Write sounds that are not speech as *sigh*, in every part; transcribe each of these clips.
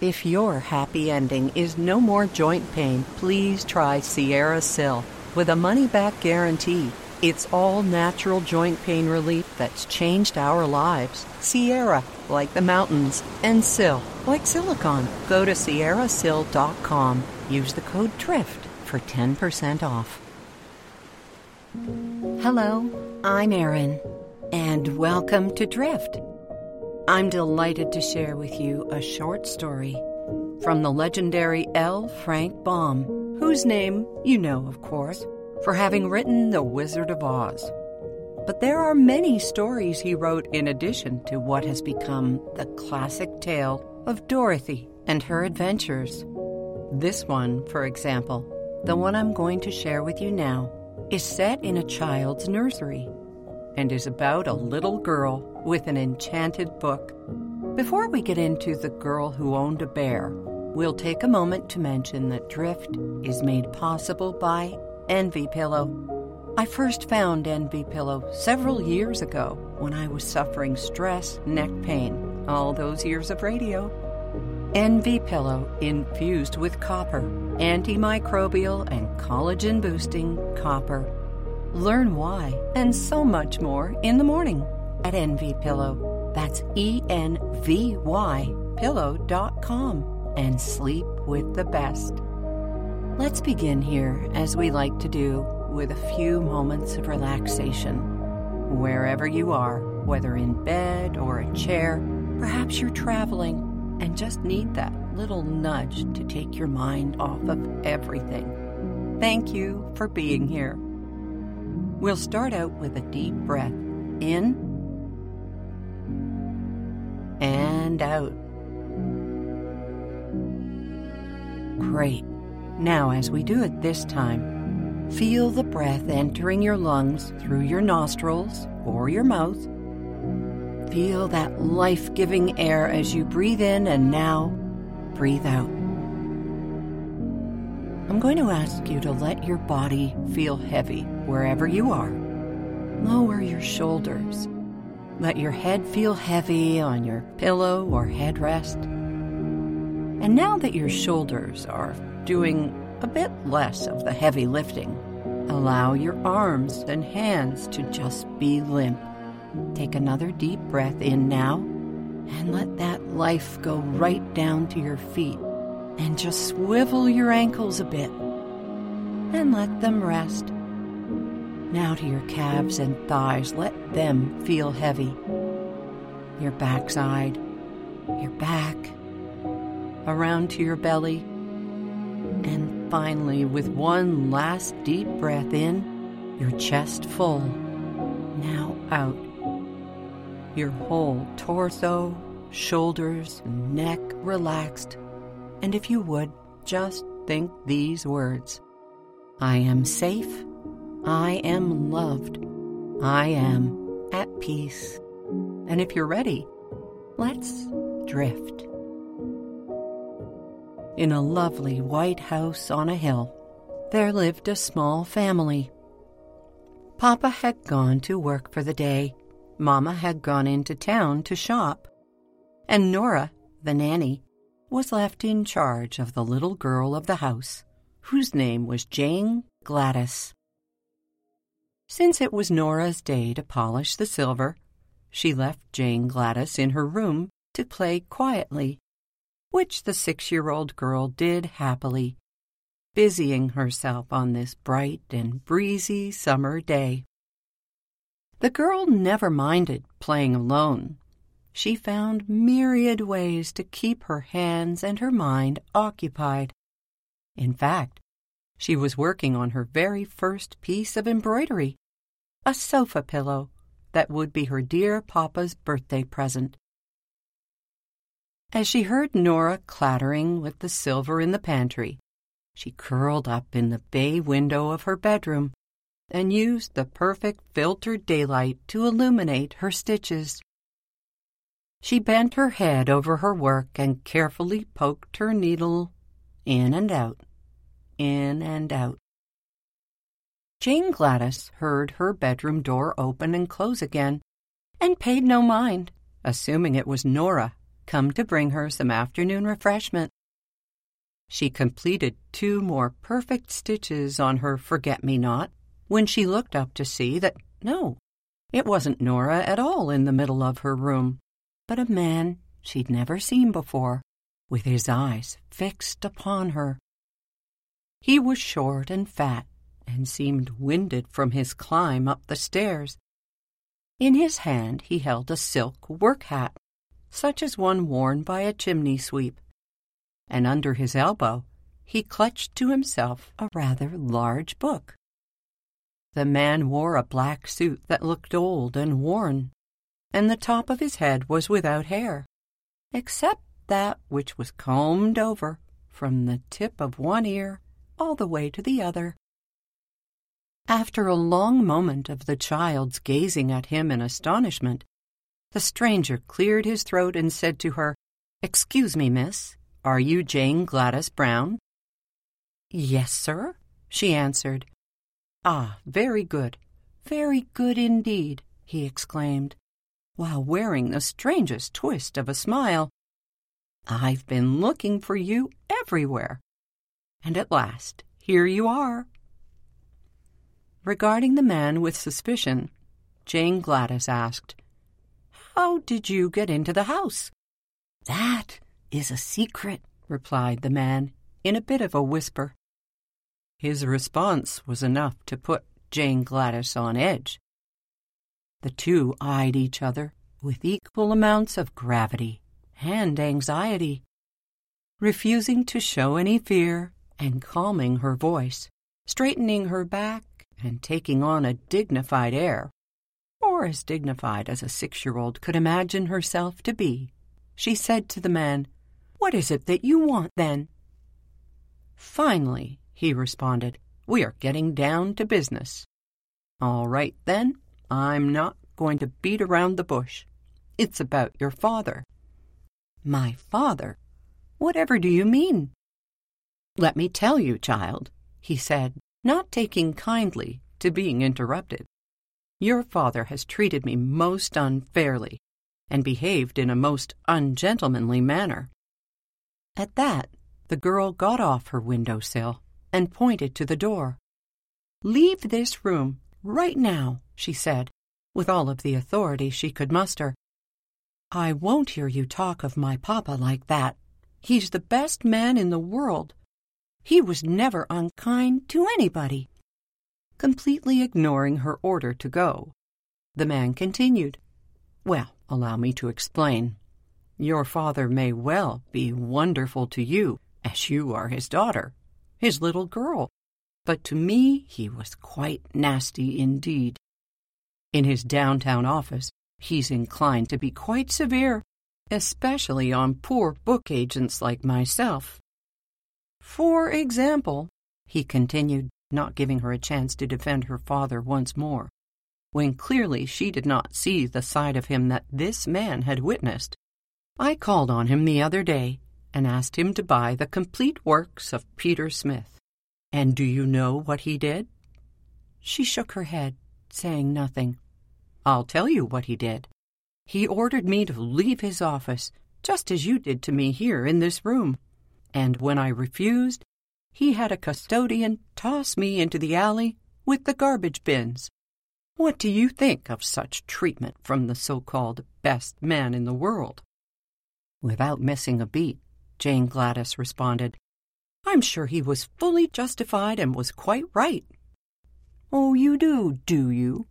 If your happy ending is no more joint pain, please try Sierra Sil with a money back guarantee. It's all natural joint pain relief that's changed our lives. Sierra, like the mountains, and Sil, like silicon. Go to sierrasil.com. Use the code DRIFT for 10% off. Hello, I'm Erin, and welcome to Drift. I'm delighted to share with you a short story from the legendary L. Frank Baum, whose name you know, of course, for having written The Wizard of Oz. But there are many stories he wrote in addition to what has become the classic tale of Dorothy and her adventures. This one, for example, the one I'm going to share with you now, is set in a child's nursery and is about a little girl with an enchanted book. Before we get into The Girl Who Owned a Bear, we'll take a moment to mention that Drift is made possible by Envy Pillow. I first found Envy Pillow several years ago when I was suffering stress neck pain, all those years of radio. Envy Pillow infused with copper, antimicrobial and collagen boosting copper. Learn why and so much more in the morning at Envy Pillow. That's E N V Y pillow.com and sleep with the best. Let's begin here, as we like to do, with a few moments of relaxation. Wherever you are, whether in bed or a chair, perhaps you're traveling and just need that little nudge to take your mind off of everything. Thank you for being here. We'll start out with a deep breath in and out. Great. Now, as we do it this time, feel the breath entering your lungs through your nostrils or your mouth. Feel that life giving air as you breathe in and now breathe out. I'm going to ask you to let your body feel heavy wherever you are. Lower your shoulders. Let your head feel heavy on your pillow or headrest. And now that your shoulders are doing a bit less of the heavy lifting, allow your arms and hands to just be limp. Take another deep breath in now and let that life go right down to your feet. And just swivel your ankles a bit and let them rest. Now to your calves and thighs, let them feel heavy. Your backside, your back, around to your belly, and finally, with one last deep breath in, your chest full. Now out. Your whole torso, shoulders, neck relaxed. And if you would, just think these words I am safe. I am loved. I am at peace. And if you're ready, let's drift. In a lovely white house on a hill, there lived a small family. Papa had gone to work for the day, Mama had gone into town to shop, and Nora, the nanny, was left in charge of the little girl of the house, whose name was Jane Gladys. Since it was Nora's day to polish the silver, she left Jane Gladys in her room to play quietly, which the six year old girl did happily, busying herself on this bright and breezy summer day. The girl never minded playing alone. She found myriad ways to keep her hands and her mind occupied. In fact, she was working on her very first piece of embroidery a sofa pillow that would be her dear papa's birthday present. As she heard Nora clattering with the silver in the pantry, she curled up in the bay window of her bedroom and used the perfect filtered daylight to illuminate her stitches. She bent her head over her work and carefully poked her needle in and out, in and out. Jane Gladys heard her bedroom door open and close again, and paid no mind, assuming it was Nora come to bring her some afternoon refreshment. She completed two more perfect stitches on her forget me not when she looked up to see that no, it wasn't Nora at all in the middle of her room, but a man she'd never seen before, with his eyes fixed upon her. He was short and fat, and seemed winded from his climb up the stairs. In his hand he held a silk work hat, such as one worn by a chimney sweep and under his elbow he clutched to himself a rather large book. The man wore a black suit that looked old and worn, and the top of his head was without hair, except that which was combed over from the tip of one ear all the way to the other. After a long moment of the child's gazing at him in astonishment, the stranger cleared his throat and said to her, Excuse me, miss, are you Jane Gladys Brown? Yes, sir, she answered. Ah, very good, very good indeed, he exclaimed, while wearing the strangest twist of a smile. I've been looking for you everywhere. And at last, here you are. Regarding the man with suspicion, Jane Gladys asked, How did you get into the house? That is a secret, replied the man in a bit of a whisper. His response was enough to put Jane Gladys on edge. The two eyed each other with equal amounts of gravity and anxiety, refusing to show any fear and calming her voice, straightening her back and taking on a dignified air, or as dignified as a six year old could imagine herself to be. She said to the man, what is it that you want, then? Finally, he responded, we are getting down to business. All right, then, I'm not going to beat around the bush. It's about your father. My father? Whatever do you mean? Let me tell you, child, he said, not taking kindly to being interrupted. Your father has treated me most unfairly and behaved in a most ungentlemanly manner. At that, the girl got off her window sill and pointed to the door. Leave this room right now, she said, with all of the authority she could muster. I won't hear you talk of my papa like that. He's the best man in the world. He was never unkind to anybody. Completely ignoring her order to go, the man continued, Well, allow me to explain. Your father may well be wonderful to you, as you are his daughter, his little girl, but to me he was quite nasty indeed. In his downtown office, he's inclined to be quite severe, especially on poor book agents like myself. For example, he continued, not giving her a chance to defend her father once more, when clearly she did not see the side of him that this man had witnessed. I called on him the other day and asked him to buy the complete works of Peter Smith. And do you know what he did? She shook her head, saying nothing. I'll tell you what he did. He ordered me to leave his office, just as you did to me here in this room. And when I refused, he had a custodian toss me into the alley with the garbage bins. What do you think of such treatment from the so called best man in the world? Without missing a beat, Jane Gladys responded, I'm sure he was fully justified and was quite right. Oh, you do, do you?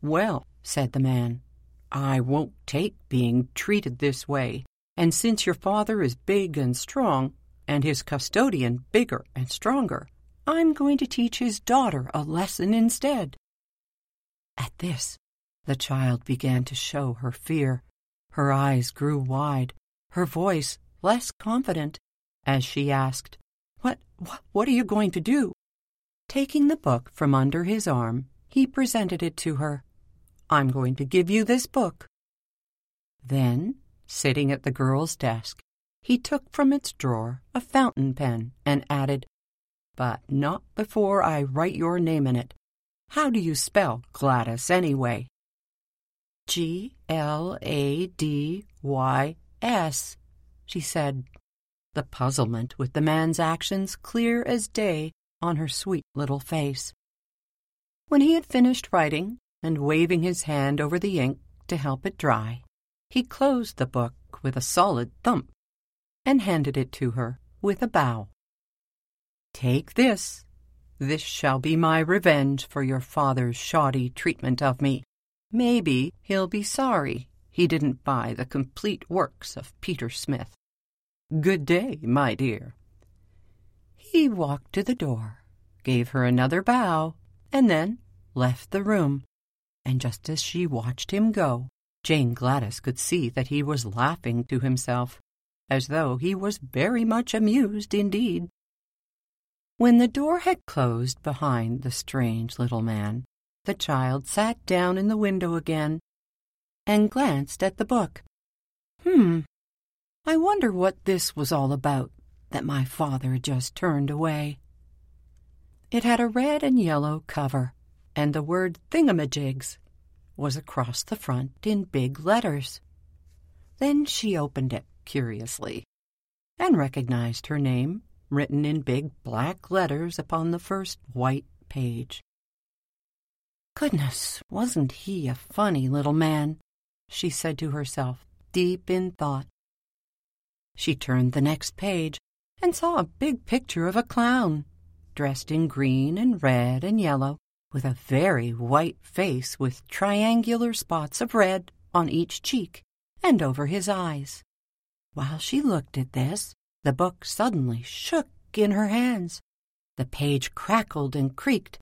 Well, said the man, I won't take being treated this way, and since your father is big and strong, and his custodian bigger and stronger, I'm going to teach his daughter a lesson instead. At this, the child began to show her fear. Her eyes grew wide, her voice less confident, as she asked, What, what, what are you going to do? Taking the book from under his arm, he presented it to her. I'm going to give you this book. Then, sitting at the girl's desk, he took from its drawer a fountain pen and added, But not before I write your name in it. How do you spell Gladys anyway? G L A D Y S, she said, the puzzlement with the man's actions clear as day on her sweet little face. When he had finished writing and waving his hand over the ink to help it dry, he closed the book with a solid thump and handed it to her with a bow. Take this. This shall be my revenge for your father's shoddy treatment of me. Maybe he'll be sorry he didn't buy the complete works of Peter Smith. Good day, my dear. He walked to the door, gave her another bow, and then left the room. And just as she watched him go, Jane Gladys could see that he was laughing to himself, as though he was very much amused indeed. When the door had closed behind the strange little man, the child sat down in the window again and glanced at the book. Hmm, I wonder what this was all about that my father just turned away. It had a red and yellow cover, and the word thingamajigs was across the front in big letters. Then she opened it curiously and recognized her name written in big black letters upon the first white page. Goodness, wasn't he a funny little man? she said to herself, deep in thought. She turned the next page and saw a big picture of a clown, dressed in green and red and yellow, with a very white face with triangular spots of red on each cheek and over his eyes. While she looked at this, the book suddenly shook in her hands. The page crackled and creaked,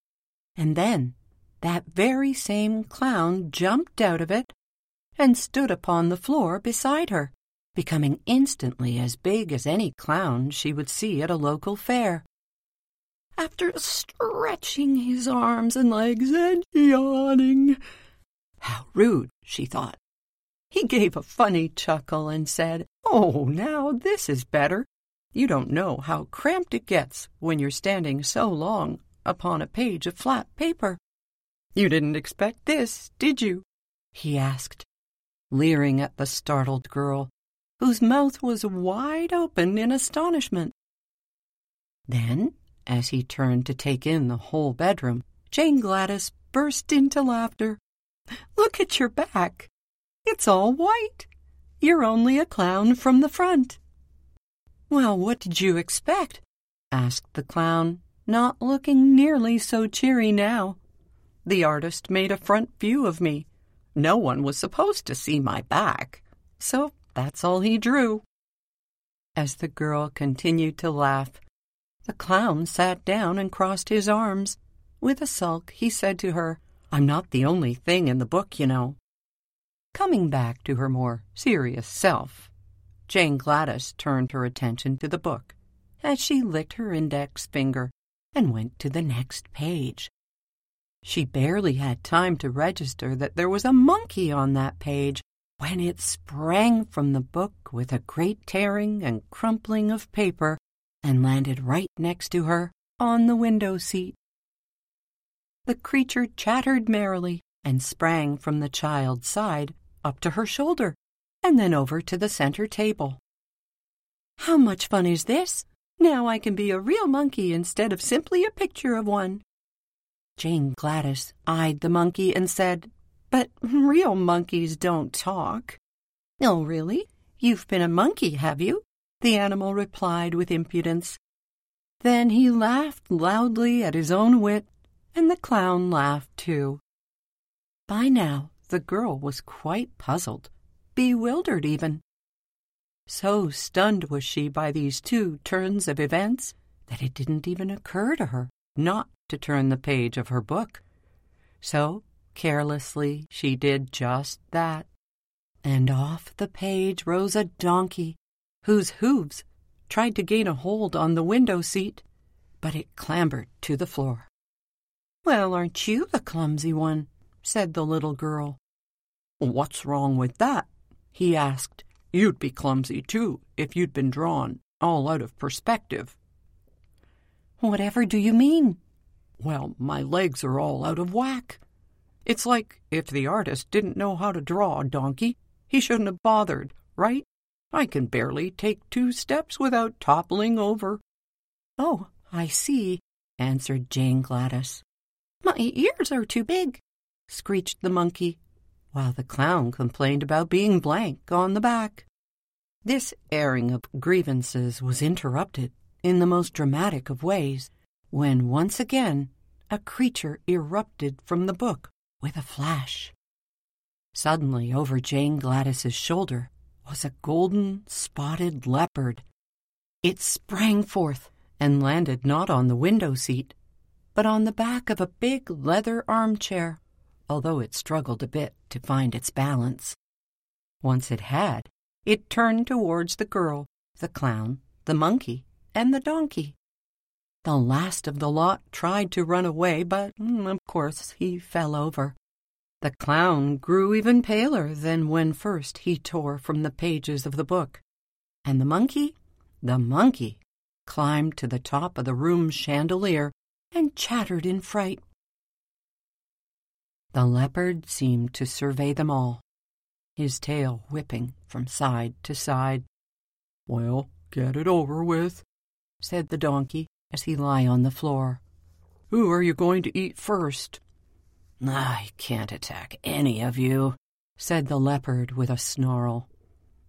and then that very same clown jumped out of it and stood upon the floor beside her, becoming instantly as big as any clown she would see at a local fair. After stretching his arms and legs and yawning, how rude, she thought. He gave a funny chuckle and said, Oh, now this is better. You don't know how cramped it gets when you're standing so long upon a page of flat paper. You didn't expect this, did you? he asked, leering at the startled girl, whose mouth was wide open in astonishment. Then, as he turned to take in the whole bedroom, Jane Gladys burst into laughter. Look at your back. It's all white. You're only a clown from the front. Well, what did you expect? asked the clown, not looking nearly so cheery now. The artist made a front view of me. No one was supposed to see my back, so that's all he drew. As the girl continued to laugh, the clown sat down and crossed his arms. With a sulk, he said to her, I'm not the only thing in the book, you know. Coming back to her more serious self, Jane Gladys turned her attention to the book as she licked her index finger and went to the next page. She barely had time to register that there was a monkey on that page when it sprang from the book with a great tearing and crumpling of paper and landed right next to her on the window seat. The creature chattered merrily and sprang from the child's side up to her shoulder, and then over to the center table. How much fun is this? Now I can be a real monkey instead of simply a picture of one. Jane Gladys eyed the monkey and said, But real monkeys don't talk. Oh, really? You've been a monkey, have you? The animal replied with impudence. Then he laughed loudly at his own wit, and the clown laughed too. By now, the girl was quite puzzled, bewildered even. So stunned was she by these two turns of events that it didn't even occur to her not to turn the page of her book. So, carelessly, she did just that. And off the page rose a donkey, whose hooves tried to gain a hold on the window seat, but it clambered to the floor. Well, aren't you the clumsy one? said the little girl. What's wrong with that? he asked. You'd be clumsy, too, if you'd been drawn all out of perspective. Whatever do you mean? Well, my legs are all out of whack. It's like if the artist didn't know how to draw a donkey, he shouldn't have bothered, right? I can barely take two steps without toppling over. Oh, I see, answered Jane Gladys. My ears are too big, screeched the monkey, while the clown complained about being blank on the back. This airing of grievances was interrupted in the most dramatic of ways when once again a creature erupted from the book with a flash. Suddenly, over Jane Gladys's shoulder was a golden spotted leopard. It sprang forth and landed not on the window seat, but on the back of a big leather armchair, although it struggled a bit to find its balance. Once it had, it turned towards the girl, the clown, the monkey, and the donkey. The last of the lot tried to run away, but mm, of course he fell over. The clown grew even paler than when first he tore from the pages of the book. And the monkey, the monkey, climbed to the top of the room's chandelier and chattered in fright. The leopard seemed to survey them all his tail whipping from side to side. Well, get it over with, said the donkey as he lay on the floor. Who are you going to eat first? I can't attack any of you, said the leopard with a snarl.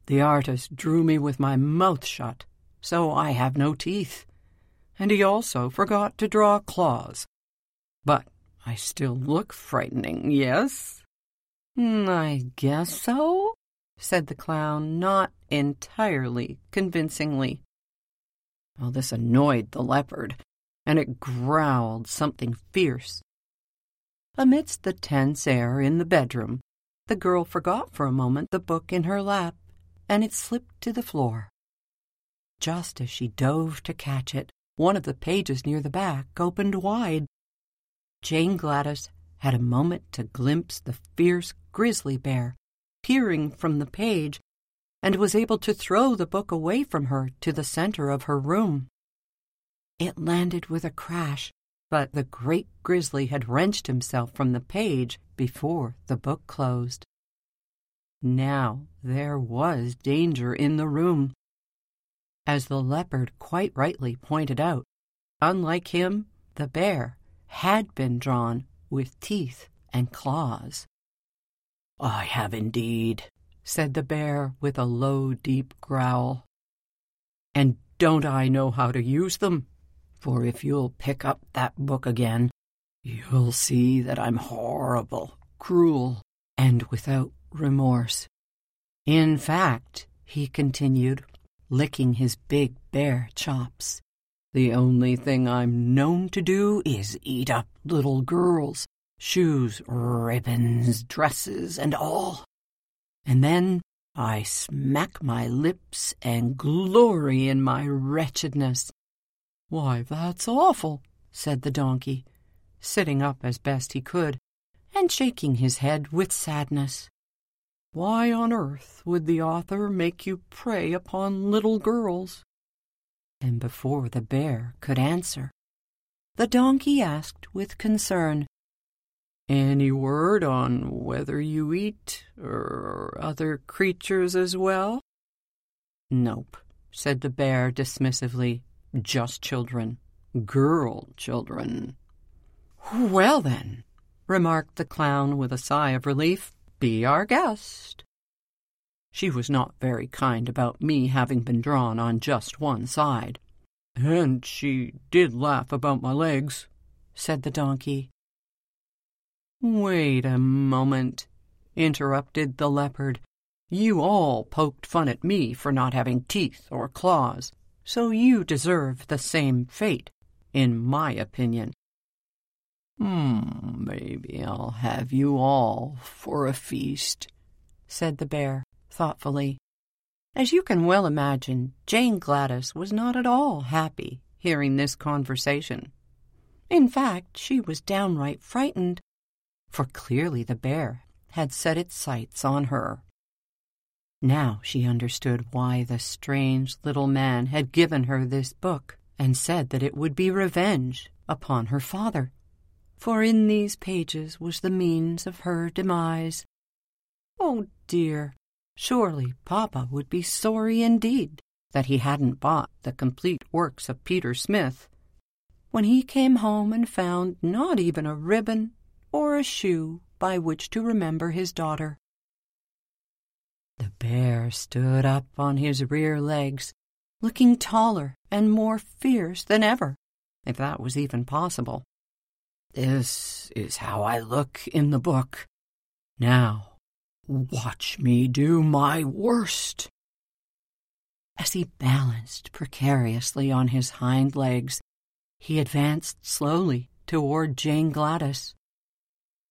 The artist drew me with my mouth shut, so I have no teeth. And he also forgot to draw claws. But I still look frightening, yes? Hmm, I guess so, said the clown, not entirely convincingly. Well, this annoyed the leopard, and it growled something fierce. Amidst the tense air in the bedroom, the girl forgot for a moment the book in her lap, and it slipped to the floor. Just as she dove to catch it, one of the pages near the back opened wide. Jane Gladys had a moment to glimpse the fierce grizzly bear peering from the page and was able to throw the book away from her to the center of her room. It landed with a crash, but the great grizzly had wrenched himself from the page before the book closed. Now there was danger in the room. As the leopard quite rightly pointed out, unlike him, the bear had been drawn with teeth and claws. I have indeed, said the bear with a low, deep growl. And don't I know how to use them? For if you'll pick up that book again, you'll see that I'm horrible, cruel, and without remorse. In fact, he continued, licking his big bear chops, the only thing I'm known to do is eat up little girls, shoes, ribbons, dresses, and all. And then I smack my lips and glory in my wretchedness. Why, that's awful, said the donkey, sitting up as best he could, and shaking his head with sadness. Why on earth would the author make you prey upon little girls? And before the bear could answer, the donkey asked with concern, Any word on whether you eat er, other creatures as well? Nope, said the bear dismissively. Just children. Girl children. Well, then, remarked the clown with a sigh of relief, be our guest. She was not very kind about me having been drawn on just one side. And she did laugh about my legs, said the donkey. Wait a moment, interrupted the leopard. You all poked fun at me for not having teeth or claws, so you deserve the same fate, in my opinion. Hmm, maybe I'll have you all for a feast, said the bear thoughtfully. As you can well imagine, Jane Gladys was not at all happy hearing this conversation. In fact, she was downright frightened, for clearly the bear had set its sights on her. Now she understood why the strange little man had given her this book and said that it would be revenge upon her father, for in these pages was the means of her demise. Oh dear, Surely Papa would be sorry indeed that he hadn't bought the complete works of Peter Smith when he came home and found not even a ribbon or a shoe by which to remember his daughter. The bear stood up on his rear legs, looking taller and more fierce than ever, if that was even possible. This is how I look in the book. Now, watch me do my worst. As he balanced precariously on his hind legs, he advanced slowly toward Jane Gladys.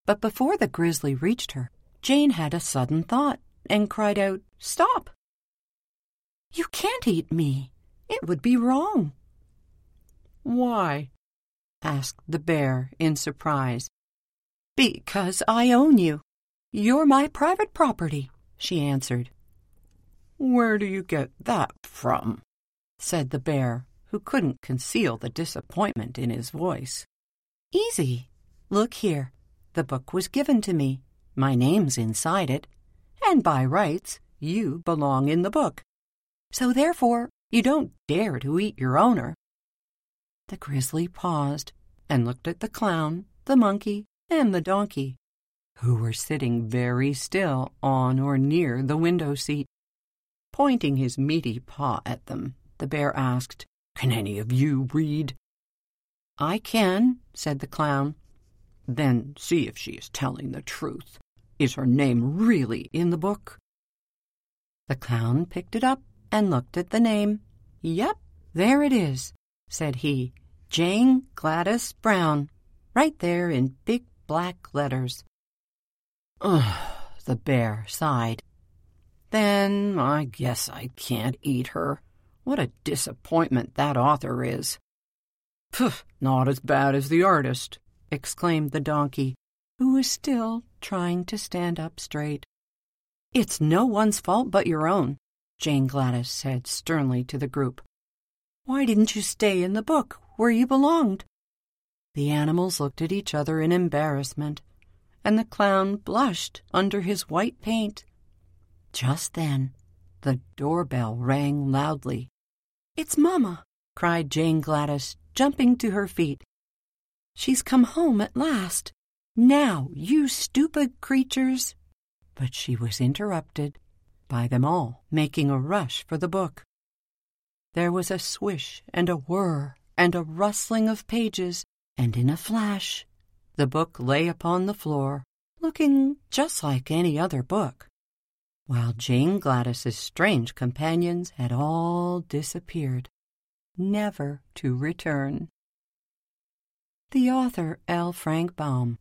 But before the grizzly reached her, Jane had a sudden thought and cried out, Stop! You can't eat me. It would be wrong. Why? asked the bear in surprise. Because I own you. You're my private property, she answered. Where do you get that from? said the bear, who couldn't conceal the disappointment in his voice. Easy. Look here. The book was given to me. My name's inside it. And by rights, you belong in the book. So therefore, you don't dare to eat your owner. The grizzly paused and looked at the clown, the monkey, and the donkey, who were sitting very still on or near the window seat. Pointing his meaty paw at them, the bear asked, Can any of you read? I can, said the clown. Then see if she is telling the truth. Is her name really in the book? The clown picked it up and looked at the name. Yep, there it is, said he, Jane Gladys Brown, right there in big black letters. Ugh, the bear sighed. Then I guess I can't eat her. What a disappointment that author is. Pooh, not as bad as the artist, exclaimed the donkey, who was still trying to stand up straight. It's no one's fault but your own, Jane Gladys said sternly to the group. Why didn't you stay in the book where you belonged? The animals looked at each other in embarrassment, and the clown blushed under his white paint. Just then, the doorbell rang loudly. It's Mamma, cried Jane Gladys, jumping to her feet. She's come home at last. Now, you stupid creatures. But she was interrupted by them all making a rush for the book. There was a swish and a whir and a rustling of pages, and in a flash the book lay upon the floor, looking just like any other book, while Jane Gladys's strange companions had all disappeared, never to return. The author, L. Frank Baum,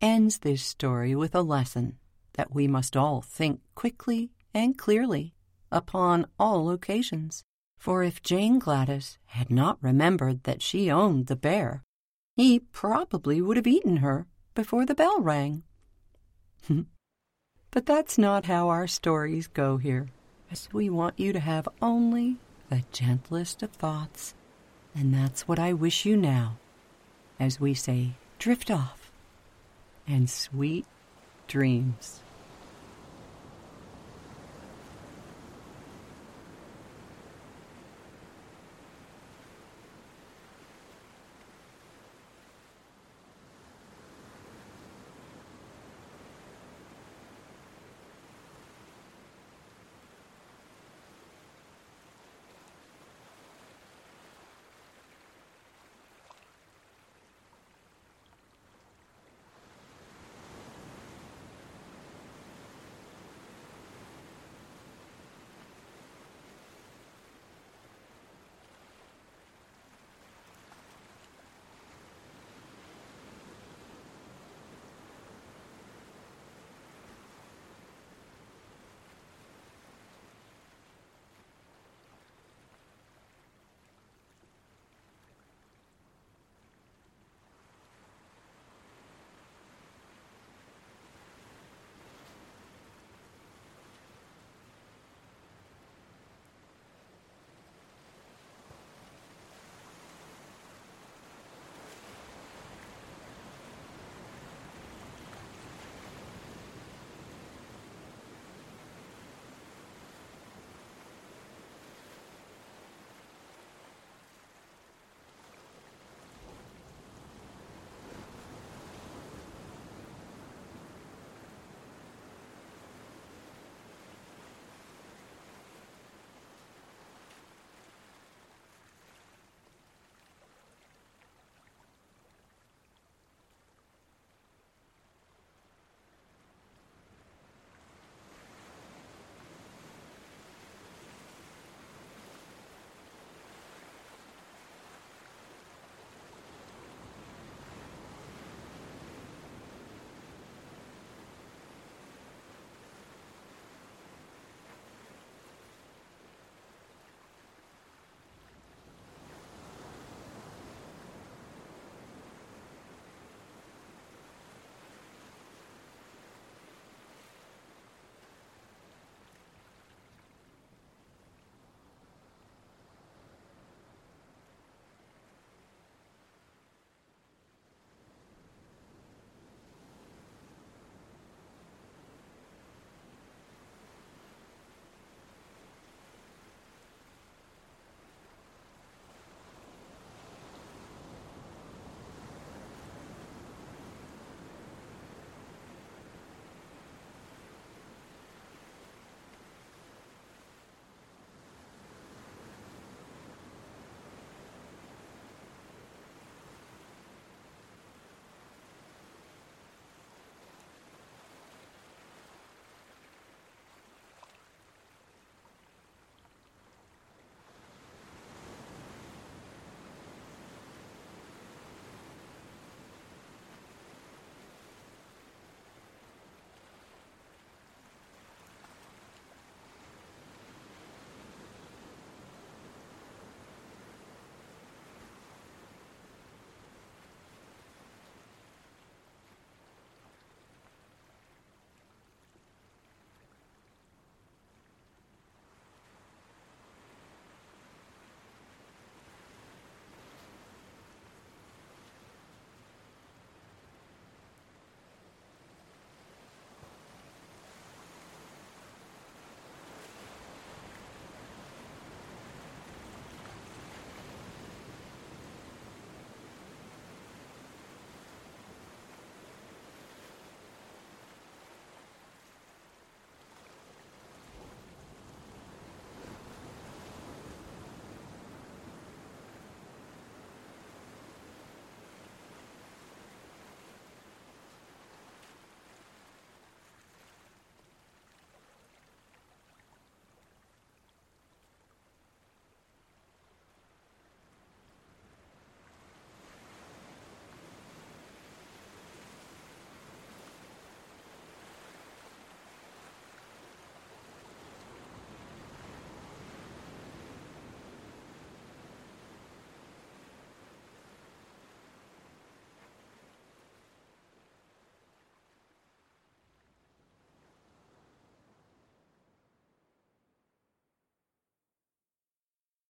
ends this story with a lesson that we must all think quickly and clearly upon all occasions. For if Jane Gladys had not remembered that she owned the bear, he probably would have eaten her before the bell rang. *laughs* but that's not how our stories go here, as we want you to have only the gentlest of thoughts. And that's what I wish you now, as we say, drift off and sweet dreams.